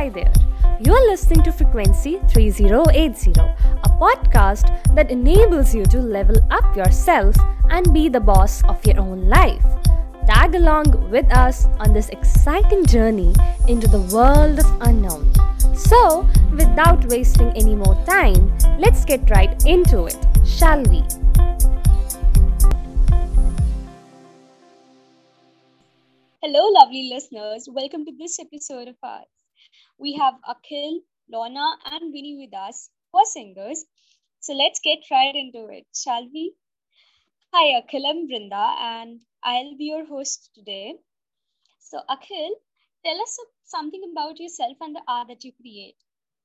Hi there. You're listening to Frequency 3080, a podcast that enables you to level up yourself and be the boss of your own life. Tag along with us on this exciting journey into the world of unknown. So, without wasting any more time, let's get right into it, shall we? Hello, lovely listeners. Welcome to this episode of ours. We have Akhil, Lorna, and Vinny with us, who are singers. So let's get right into it, shall we? Hi, Akhil, I'm Brinda, and I'll be your host today. So, Akhil, tell us something about yourself and the art that you create.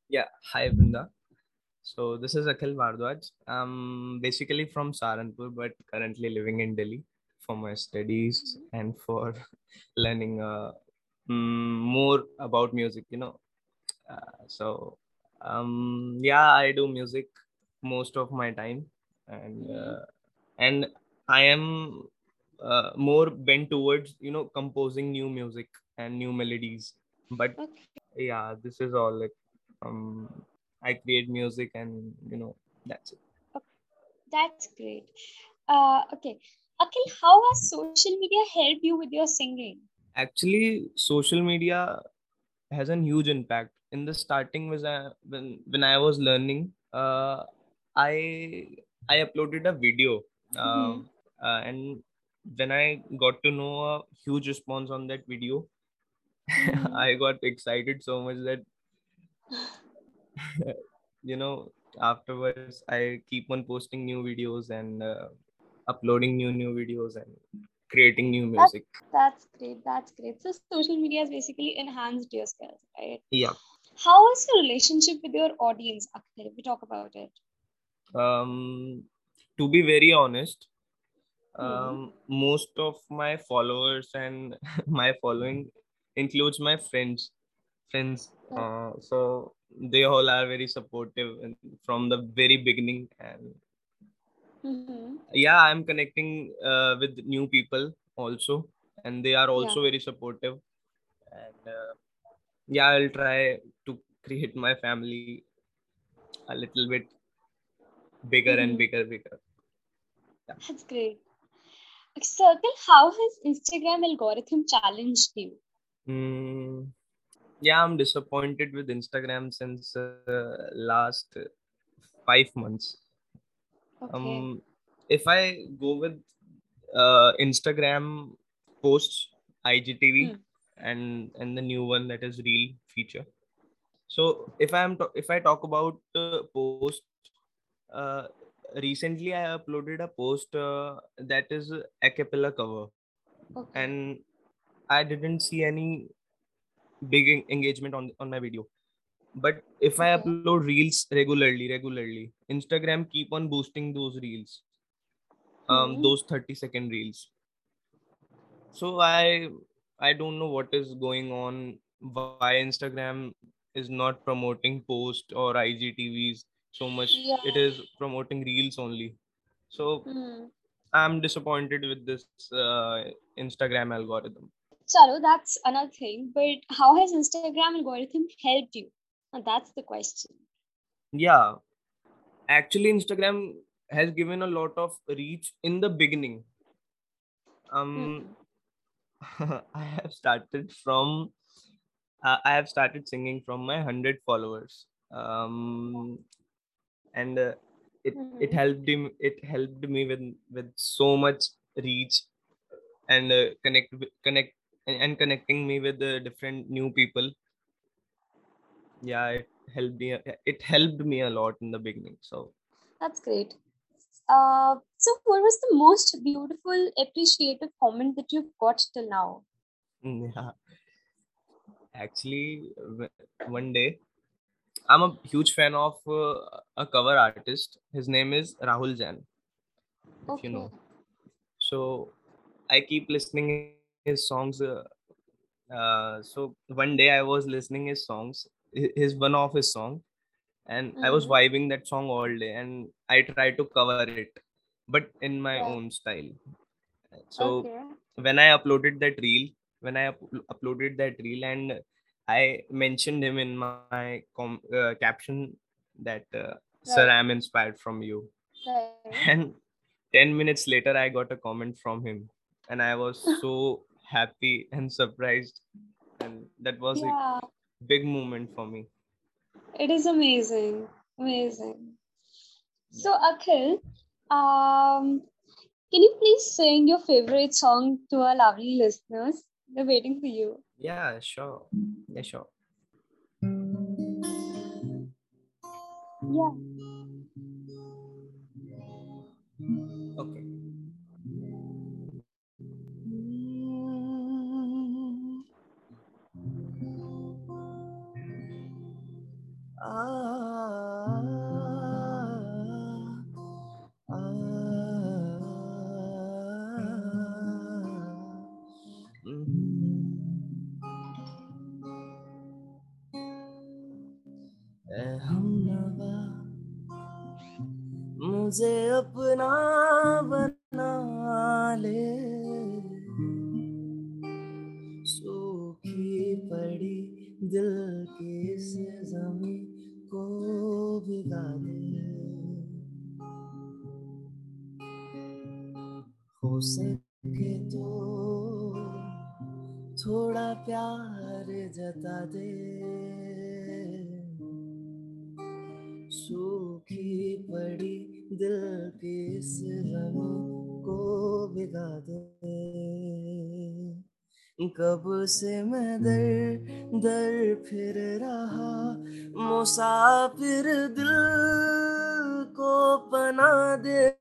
Yeah, hi Brinda. So this is Akhil Bhardwaj. I'm basically from Saharanpur, but currently living in Delhi for my studies and for learning uh, mm, more about music. You know, uh, so um, yeah, I do music most of my time, and uh, and I am uh, more bent towards you know composing new music and new melodies. But Okay, yeah, this is all like um I create music and you know that's it. that's great. Uh, okay, Akhil, how has social media helped you with your singing? Actually, social media has a huge impact. In the starting was I, when when I was learning, uh, I I uploaded a video, Mm-hmm. um, uh, and when I got to know a huge response on that video, Mm-hmm. I got excited so much that you know afterwards I keep on posting new videos and uh, uploading new new videos and creating new music. that's great. That's great. So social media has basically enhanced your skills, right? Yeah. How is your relationship with your audience, Akhil? If we talk about it. Um, to be very honest, Hmm. um, most of my followers and my following includes my friends. Friends. Uh, so they all are very supportive from the very beginning and Mm-hmm. yeah i'm connecting uh, with new people also and they are Yeah. also very supportive and uh, yeah i'll try create my family a little bit bigger and Mm-hmm. bigger bigger yeah That's great. So, how has Instagram algorithm challenged you? mm, yeah i'm disappointed with instagram since uh, last five months Okay. um if i go with uh, instagram posts igtv Hmm. and and the new one that is reel feature So if I'm if I talk about uh, post, uh, recently I uploaded a post uh, that is a cappella cover, Okay. and I didn't see any big engagement on on my video. But if I upload reels regularly, regularly, Instagram keep on boosting those reels, um, Hmm. those thirty second reels. So I I don't know what is going on. Why Instagram is not promoting post or IGTVs so much. Yeah. It is promoting reels only. So Hmm. I'm disappointed with this uh, Instagram algorithm. Chalo, that's another thing. But how has Instagram algorithm helped you? And that's the question. Yeah, actually Instagram has given a lot of reach in the beginning. Um, Hmm. I have started from uh, I have started singing from my hundred followers. Um, and uh, it it Hmm. helped him it helped me with with so much reach and uh, connect connect and, and connecting me with the different new people yeah it helped me it helped me a lot in the beginning so That's great. Uh, so what was the most beautiful, appreciative comment that you've got till now? yeah actually one day i'm a huge fan of uh, a cover artist his name is Rahul Jain if you know so i keep listening his songs uh, uh, so one day i was listening his songs his one of his song and i was Hmm. vibing that song all day and i tried to cover it but in my Yeah. own style so Okay. when i uploaded that reel when i up- uploaded that reel and I mentioned him in my com- uh, caption that, uh, "Sir, I'm inspired from you." Right. And ten minutes later, I got a comment from him, and I was so happy and surprised, and that was Yeah, a big moment for me. it is amazing. Amazing. So, Akhil, um, can you please sing your favorite song to our lovely listeners? They're waiting for you. Yeah, sure. Yeah, sure. Yeah. अपना बना ले। सूखी पड़ी दिल की इस जमी को भिगा दे। हो सके तो थोड़ा प्यार जता दे। से मैं दर दर फिर रहा मुसाफिर दिल को पना दे।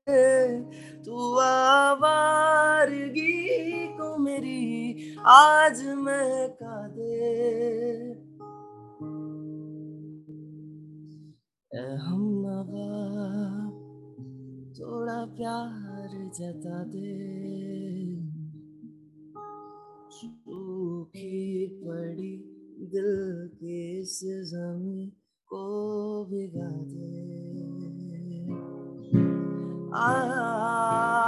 तू आवारगी को मेरी आज मैं का दे। हम नवा थोड़ा प्यार जता दे। पड़ी दिल के इस जमी को भिगा दे। आ, आ,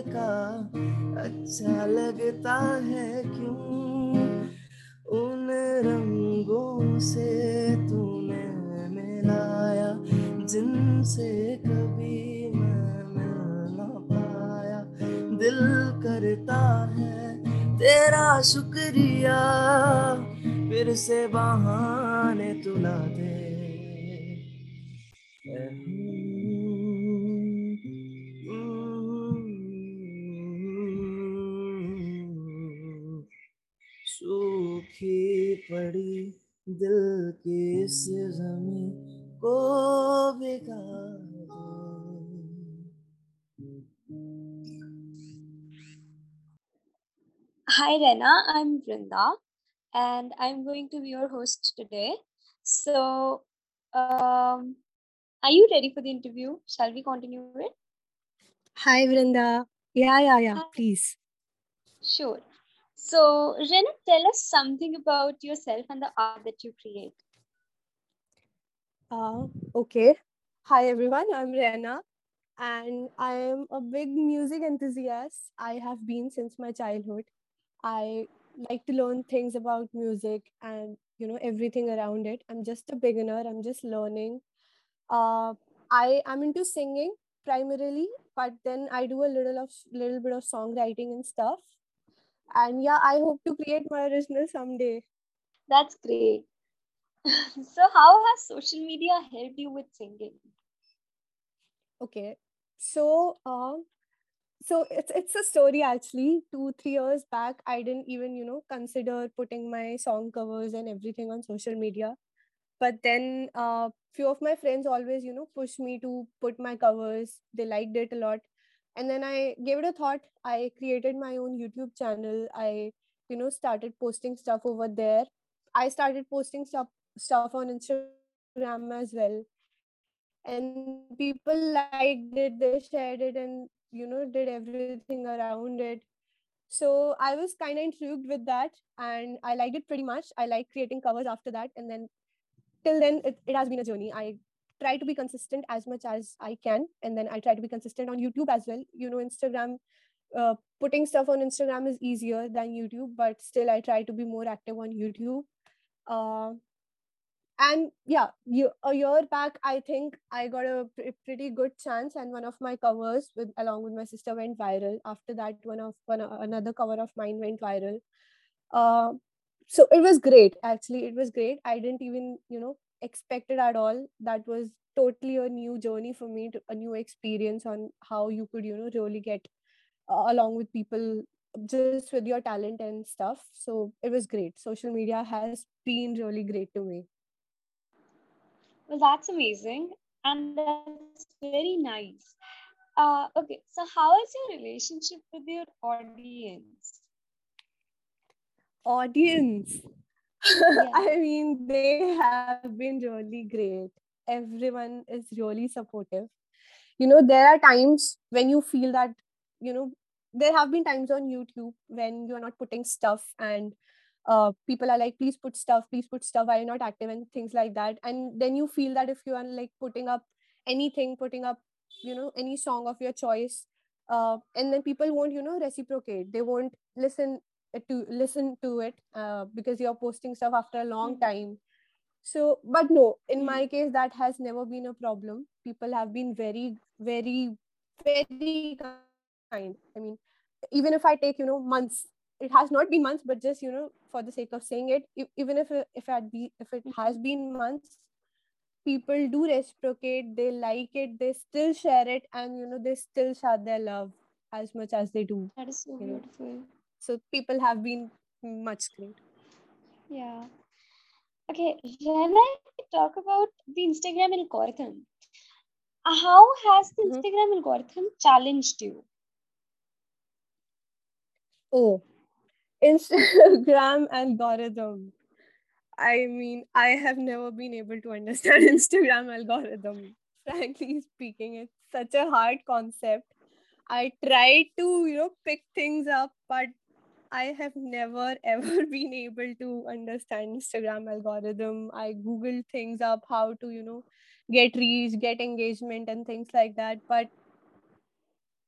का अच्छा लगता है क्यों? उन रंगों से तूने मिलाया, जिनसे कभी मैं पाया। दिल करता है तेरा शुक्रिया, फिर से बहाने तुला दे। पड़ी दिल की इस जमी को भिगा Hi, Rena. I'm Vrinda, and I'm going to be your host today. So, um, are you ready for the interview? Shall we continue it? Hi, Vrinda. Yeah, yeah, yeah. Hi. Please. Sure. So, Rena, tell us something about yourself and the art that you create. Uh, okay. Hi, everyone. I'm Rena, and I am a big music enthusiast. I have been since my childhood. I like to learn things about music and you know everything around it. I'm just a beginner. I'm just learning. Uh, I am into singing primarily, but then I do a little of little bit of songwriting and stuff. And yeah, I hope to create my original someday. That's great. so, how has social media helped you with singing? Okay. So, um, so it's it's a story actually. Two, three years back, I didn't even, you know, consider putting my song covers and everything on social media. But then uh few of my friends always, you know, pushed me to put my covers. They liked it a lot. And then I gave it a thought. I created my own YouTube channel. I, you know, started posting stuff over there. I started posting stuff stuff on Instagram as well. And people liked it, they shared it, and you know, did everything around it. So I was kind of intrigued with that, and I liked it pretty much. I like creating covers after that, and then till then, it, it has been a journey. I try to be consistent as much as I can, and then I try to be consistent on YouTube as well. You know, Instagram uh, putting stuff on Instagram is easier than YouTube, but still I try to be more active on YouTube. Uh, and yeah, you, a year back, I think I got a pr- pretty good chance, and one of my covers with along with my sister went viral. After that, one of one another cover of mine went viral. Uh, so it was great. Actually, it was great. I didn't even you know expect it at all. That was totally a new journey for me, to, a new experience on how you could you know really get uh, along with people just with your talent and stuff. So it was great. Social media has been really great to me. Well, that's amazing. And that's very nice. Uh, okay, so how is your relationship with your audience? Audience. Yeah. I mean, they have been really great. Everyone is really supportive. You know, there are times when you feel that, you know, there have been times on YouTube when you're not putting stuff and uh, people are like, please put stuff, please put stuff, why you're not active and things like that. And then you feel that if you are like putting up anything, putting up, you know, any song of your choice, uh, and then people won't, you know, reciprocate. They won't listen to listen to it uh, because you're posting stuff after a long Mhm. time. So, but no, in Mhm. my case, that has never been a problem. People have been very, very, very kind. I mean, even if I take, you know, months, it has not been months, but just, you know, for the sake of saying it, e- even if it- if it be if it has been months, people do reciprocate. They like it. They still share it, and you know, they still share their love as much as they do. That is so You know, beautiful. So people have been much great. Yeah. Okay, when I talk about the Instagram algorithm, how has the Mhm. Instagram algorithm challenged you? Oh, Instagram algorithm. I mean, I have never been able to understand Instagram algorithm. Frankly speaking, it's such a hard concept. I try to, you know, pick things up, but I have never ever been able to understand Instagram algorithm. I Google things up, how to, you know, get reach, get engagement, and things like that. But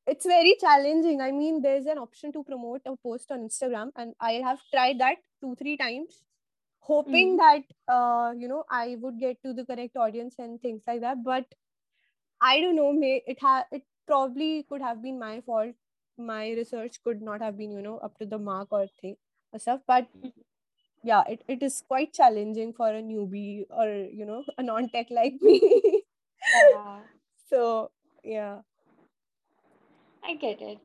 it's very challenging. I mean, there's an option to promote a post on Instagram, and I have tried that two, three times, hoping Mm. that uh, you know, I would get to the correct audience and things like that. But I don't know, may it ha it probably could have been my fault. My research could not have been, you know, up to the mark or thing or stuff. But yeah, it, it is quite challenging for a newbie or you know, a non-tech like me. Yeah, so yeah. I get it.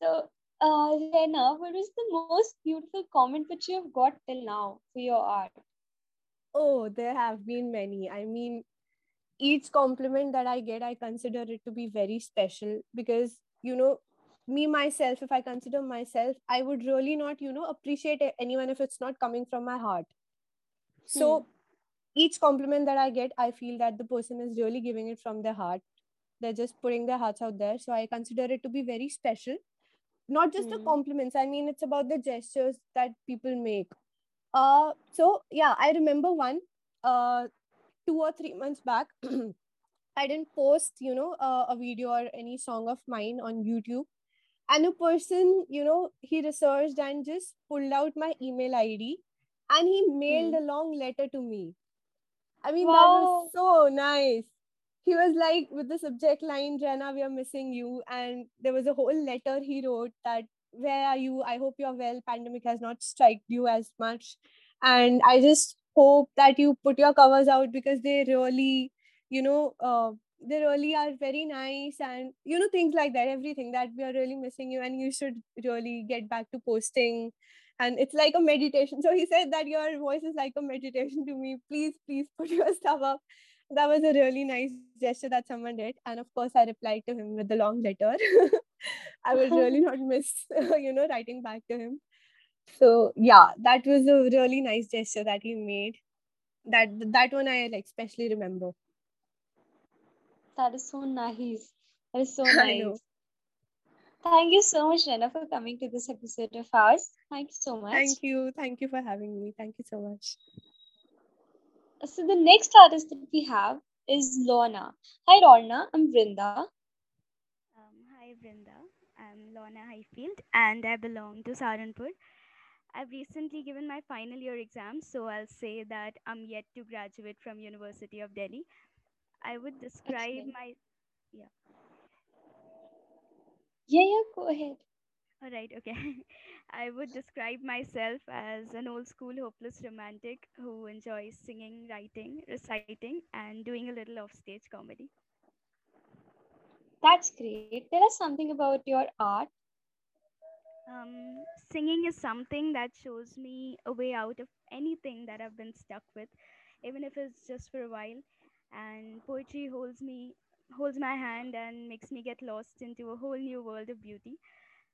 So, uh, Lena, what was the most beautiful comment which you have got till now for your art? Oh, there have been many. I mean, each compliment that I get, I consider it to be very special because, you know, me myself, if I consider myself, I would really not, you know, appreciate anyone if it's not coming from my heart. So each compliment that I get, I feel that the person is really giving it from their heart. They're just putting their hearts out there. So I consider it to be very special. Not just the Hmm. compliments, I mean, it's about the gestures that people make. Uh, so yeah, I remember one. Uh, two or three months back, I didn't post, you know, uh, a video or any song of mine on YouTube. And a person, you know, he researched and just pulled out my email ID and he mailed Hmm. a long letter to me. I mean, that was so nice. He was like, with the subject line, Jenna, we are missing you. And there was a whole letter he wrote that, where are you? I hope you're well. Pandemic has not struck you as much. And I just hope that you put your covers out because they really, you know, uh, they really are very nice and, you know, things like that, everything that we are really missing you. And you should really get back to posting and it's like a meditation. So he said that your voice is like a meditation to me. Please, please put your stuff up. That was a really nice gesture that someone did. And of course, I replied to him with the long letter. I would really not miss, you know, writing back to him. So yeah, that was a really nice gesture that he made. That that one I like especially remember. That is so nice. That is so nice. Thank you so much, Rena, for coming to this episode of ours. Thank you so much. Thank you. Thank you for having me. Thank you so much. So the next artist that we have is Lorna. Hi, Lorna. I'm Vrinda. Um, hi, Vrinda. I'm Lorna Highfield and I belong to Saharanpur. I've recently given my final year exams, so I'll say that I'm yet to graduate from University of Delhi. I would describe Excellent. my yeah. Yeah, yeah, go ahead. All right, okay. I would describe myself as an old school hopeless romantic who enjoys singing, writing, reciting, and doing a little off stage comedy. That's great. Tell us something about your art. Um, singing is something that shows me a way out of anything that I've been stuck with, even if it's just for a while. And poetry holds me, holds my hand and makes me get lost into a whole new world of beauty.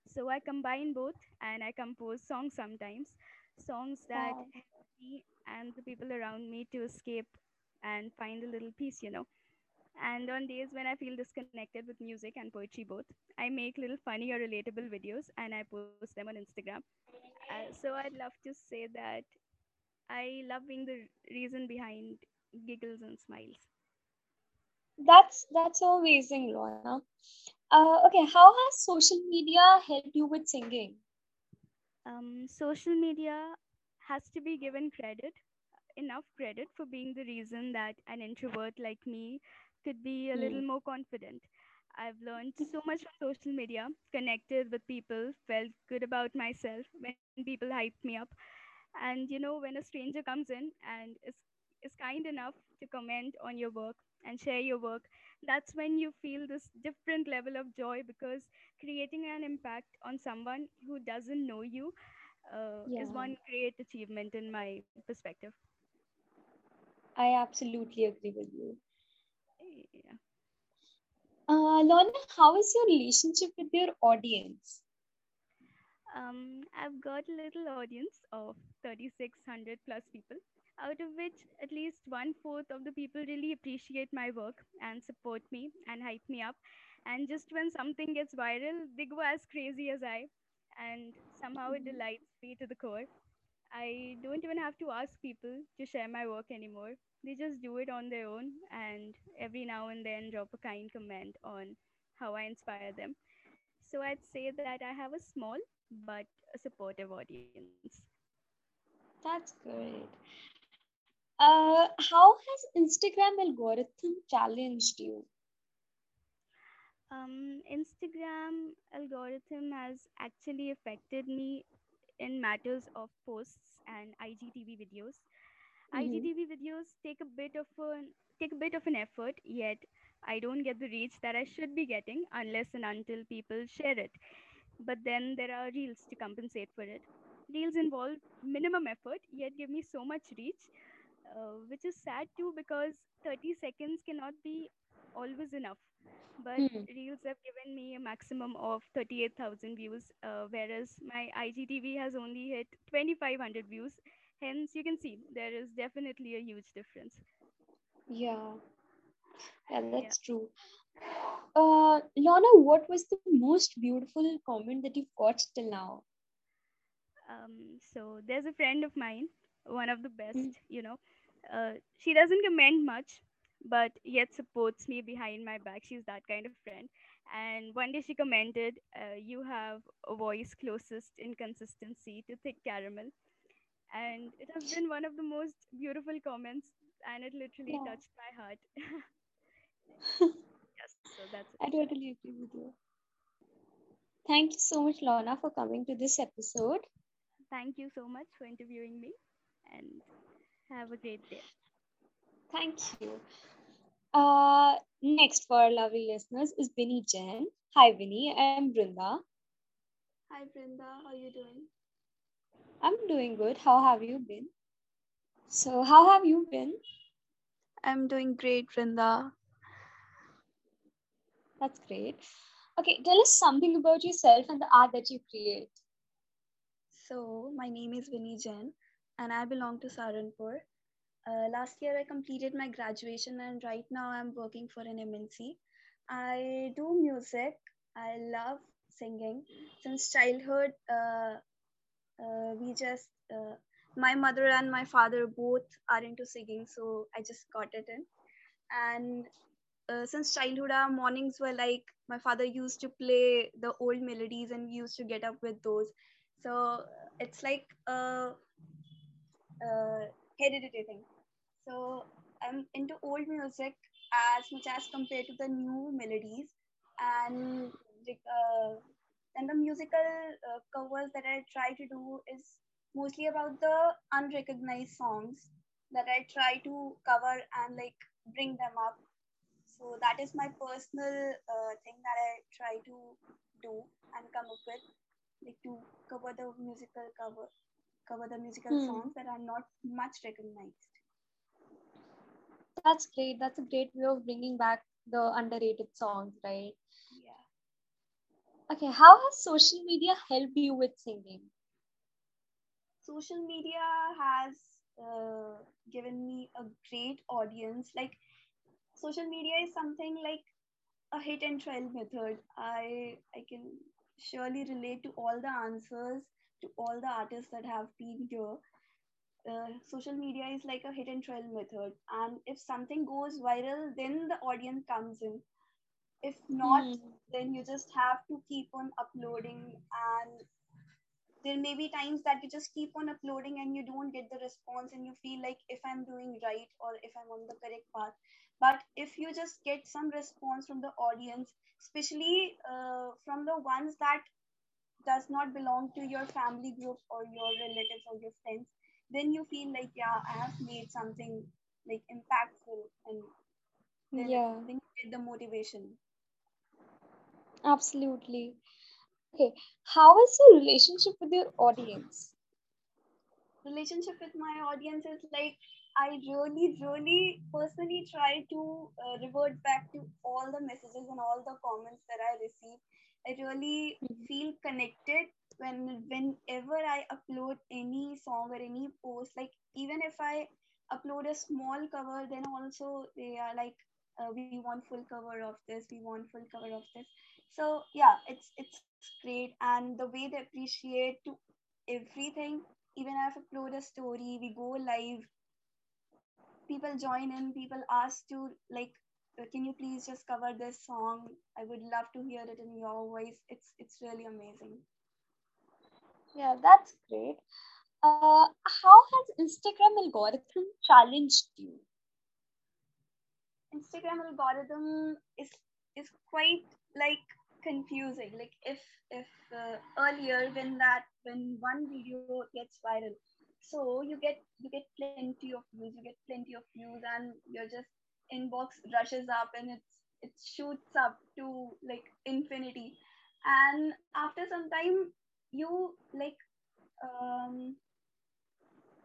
So I combine both and I compose songs sometimes, songs that Wow. help me and the people around me to escape and find a little peace, you know. And on days when I feel disconnected with music and poetry both, I make little funny or relatable videos and I post them on Instagram. Uh, so I'd love to say that I love being the reason behind giggles and smiles. That's that's so amazing, Lorna. Uh, okay, how has social media helped you with singing? Um, social media has to be given credit, enough credit for being the reason that an introvert like me could be a little Hmm. more confident. I've learned so much from social media, connected with people, felt good about myself when people hyped me up. And you know, when a stranger comes in and is, is kind enough to comment on your work and share your work, that's when you feel this different level of joy because creating an impact on someone who doesn't know you uh, is one great achievement in my perspective. I absolutely agree with you. Yeah. Uh, Lorna, how is your relationship with your audience? Um, I've got a little audience of 3,600 plus people, out of which at least one fourth of the people really appreciate my work and support me and hype me up. And just when something gets viral, they go as crazy as I, and somehow it mm-hmm. delights me to the core. I don't even have to ask people to share my work anymore. They just do it on their own and every now and then drop a kind comment on how I inspire them. So I'd say that I have a small but a supportive audience. That's great. Uh, how has Instagram algorithm challenged you? Um, Instagram algorithm has actually affected me in matters of posts and IGTV videos. Mm-hmm. IGTV videos take a bit of an take a bit of an effort, yet I don't get the reach that I should be getting unless and until people share it. But then there are reels to compensate for it. Reels involve minimum effort, yet give me so much reach, uh, which is sad too because 30 seconds cannot be always enough. But Hmm. Reels have given me a maximum of 38,000 views, uh, whereas my IGTV has only hit 2,500 views. Hence, you can see there is definitely a huge difference. Yeah, yeah, Yeah. that's true. Uh, Lorna, what was the most beautiful comment that you've got till now? Um, so there's a friend of mine, one of the best, Mm. you know. Uh, she doesn't comment much, but yet supports me behind my back. She's that kind of friend. And one day she commented, uh, "You have a voice closest in consistency to thick caramel," and it has been one of the most beautiful comments, and it literally Yeah, touched my heart. yes, so that's it. I totally agree with you. Thank you so much, Lorna, for coming to this episode. Thank you so much for interviewing me, and have a great day. Thank you. Uh, next for our lovely listeners is Vinny Jain. Hi, Vinny. I'm Brinda. Hi Brinda. how are you doing? I'm doing good. How have you been? So, how have you been? I'm doing great, Brinda. That's great. Okay, tell us something about yourself and the art that you create. So, my name is Vinny Jain and I belong to Saharanpur. Uh, last year, I completed my graduation, and right now, I'm working for an MNC. I do music, I love singing. Since childhood, uh, uh, we just, uh, my mother and my father both are into singing, so I just got it in. And uh, since childhood, our mornings were like my father used to play the old melodies, and we used to get up with those. So it's like a hereditary thing. So I'm into old music as much as compared to the new melodies, and uh, and the musical uh, covers that I try to do is mostly about the unrecognized songs that I try to cover and like bring them up so that is my personal uh, thing that I try to do and come up with, like to cover the musical cover, cover the musical Hmm. songs that are not much recognized. That's great. That's a great way of bringing back the underrated songs, right? Yeah. Okay, how has social media helped you with singing? Social media has uh, given me a great audience. Like social media is something like a hit and trial method. I I can surely relate to all the answers to all the artists that have been here. Uh, social media is like a hit and trial method, and if something goes viral, then the audience comes in. If not, Hmm. then you just have to keep on uploading and there may be times that you just keep on uploading and you don't get the response and you feel like if i'm doing right or if i'm on the correct path but if you just get some response from the audience especially uh, from the ones that does not belong to your family group or your relatives or your friends then you feel like yeah i have made something like impactful and then, Yeah, then you get the motivation absolutely. Okay, how is your relationship with your audience? relationship with my audience is like I really, really personally try to uh, revert back to all the messages and all the comments that I receive. I really Mhm. feel connected when whenever I upload any song or any post. Like even if I upload a small cover, then also they are like, uh, we want full cover of this, we want full cover of this. So yeah, it's it's great, and the way they appreciate to everything even if I upload a story, we go live, people join in, people ask to like, can you please just cover this song? I would love to hear it in your voice. It's it's really amazing. Yeah, that's great. Uh, how has Instagram algorithm challenged you? Instagram algorithm is is quite like confusing. Like if if uh, earlier when that when one video gets viral, so you get you get plenty of views, you get plenty of views, and you're just inbox rushes up and it's it shoots up to like infinity. And after some time, you like um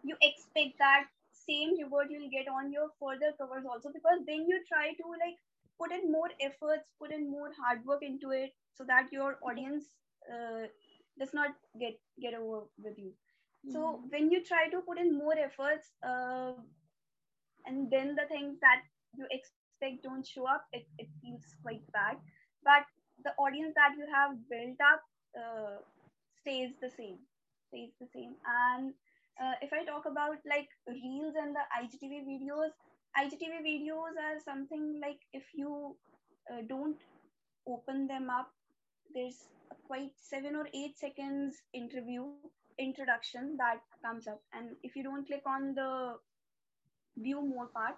you expect that same reward you'll get on your further covers also because then you try to like put in more efforts put in more hard work into it so that your audience uh, does not get get over with you so Mm. when you try to put in more efforts uh, and then the things that you expect don't show up it, it feels quite bad. But the audience that you have built up uh, stays the same stays the same. And uh, if i talk about like reels and the igtv videos igtv videos are something like if you uh, don't open them up there's quite seven or eight seconds interview introduction that comes up. And if you don't click on the view more part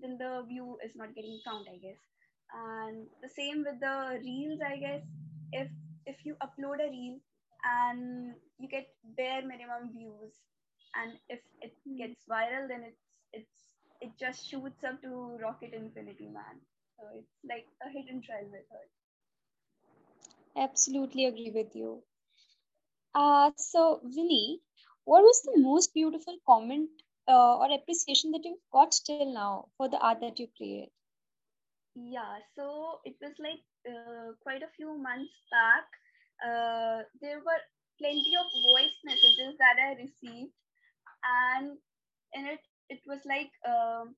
then the view is not getting count i guess. And the same with the reels i guess. If if you upload a reel and you get bare minimum views and if it Mm. gets viral then it's it's it just shoots up to rocket infinity man. So it's like a hidden trial method. Absolutely agree with you. Uh, so, Vinny, what was the most beautiful comment uh, or appreciation that you've got till now for the art that you create? Yeah, so it was like uh, quite a few months back. Uh, there were plenty of voice messages that I received, and in it it was like um,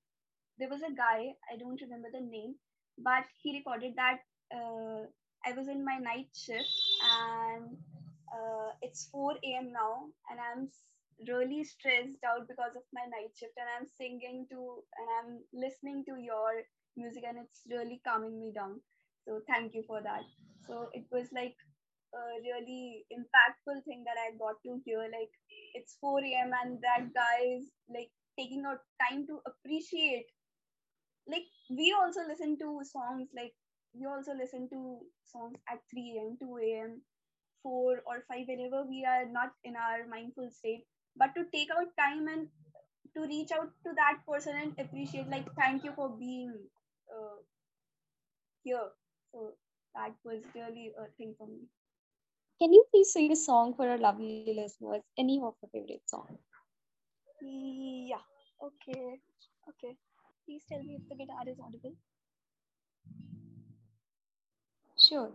there was a guy I don't remember the name, but he recorded that uh, I was in my night shift and uh, it's 4 a.m. now, and I'm really stressed out because of my night shift, and I'm singing to and I'm listening to your music, and it's really calming me down. So thank you for that. So it was like a really impactful thing that I got to hear. Like it's 4 a.m. and that guy is like taking out time to appreciate. Like we also listen to songs like we also listen to songs at 3 a.m., 2 a.m., 4 or 5 whenever we are not in our mindful state. But to take out time and to reach out to that person and appreciate, like, thank you for being uh, here. So that was really a thing for me. Can you please sing a song for our lovely listeners? Any of your favorite song? Yeah. Okay. Okay. Please tell me if the guitar is audible. Sure.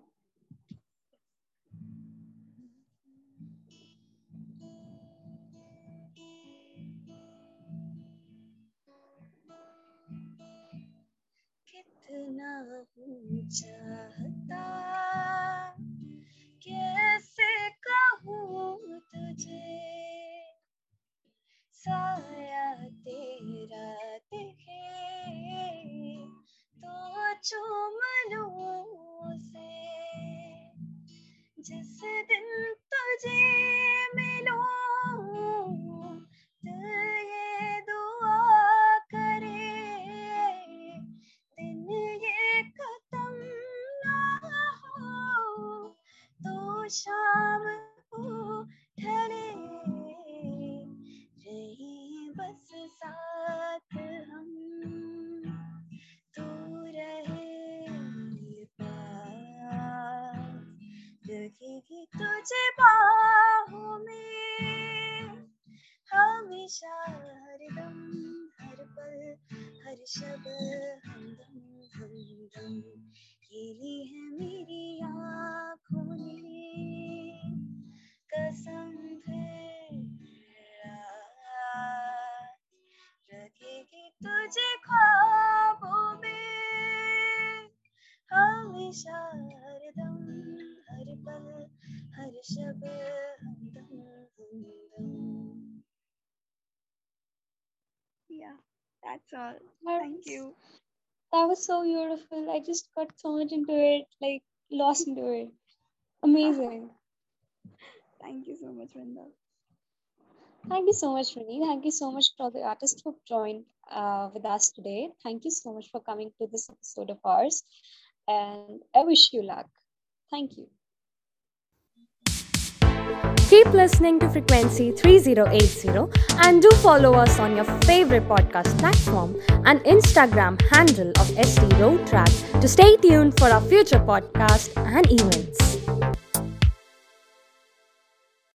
कितना हूँ चाहता कैसे कहूँ तुझे? साया तेरा दिखे तो चूम लूँ उसे। जिस दिन that's all. Thank That's- you. That was so beautiful. I just got so much into it, like lost into it. Amazing. Thank you so much, Vrinda. Thank you so much, Rini. Thank you so much to all the artists who joined uh, with us today. Thank you so much for coming to this episode of ours. And I wish you luck. Thank you. Keep listening to Frequency 3080 and do follow us on your favorite podcast platform and Instagram handle of ST Road Track to stay tuned for our future podcast and events.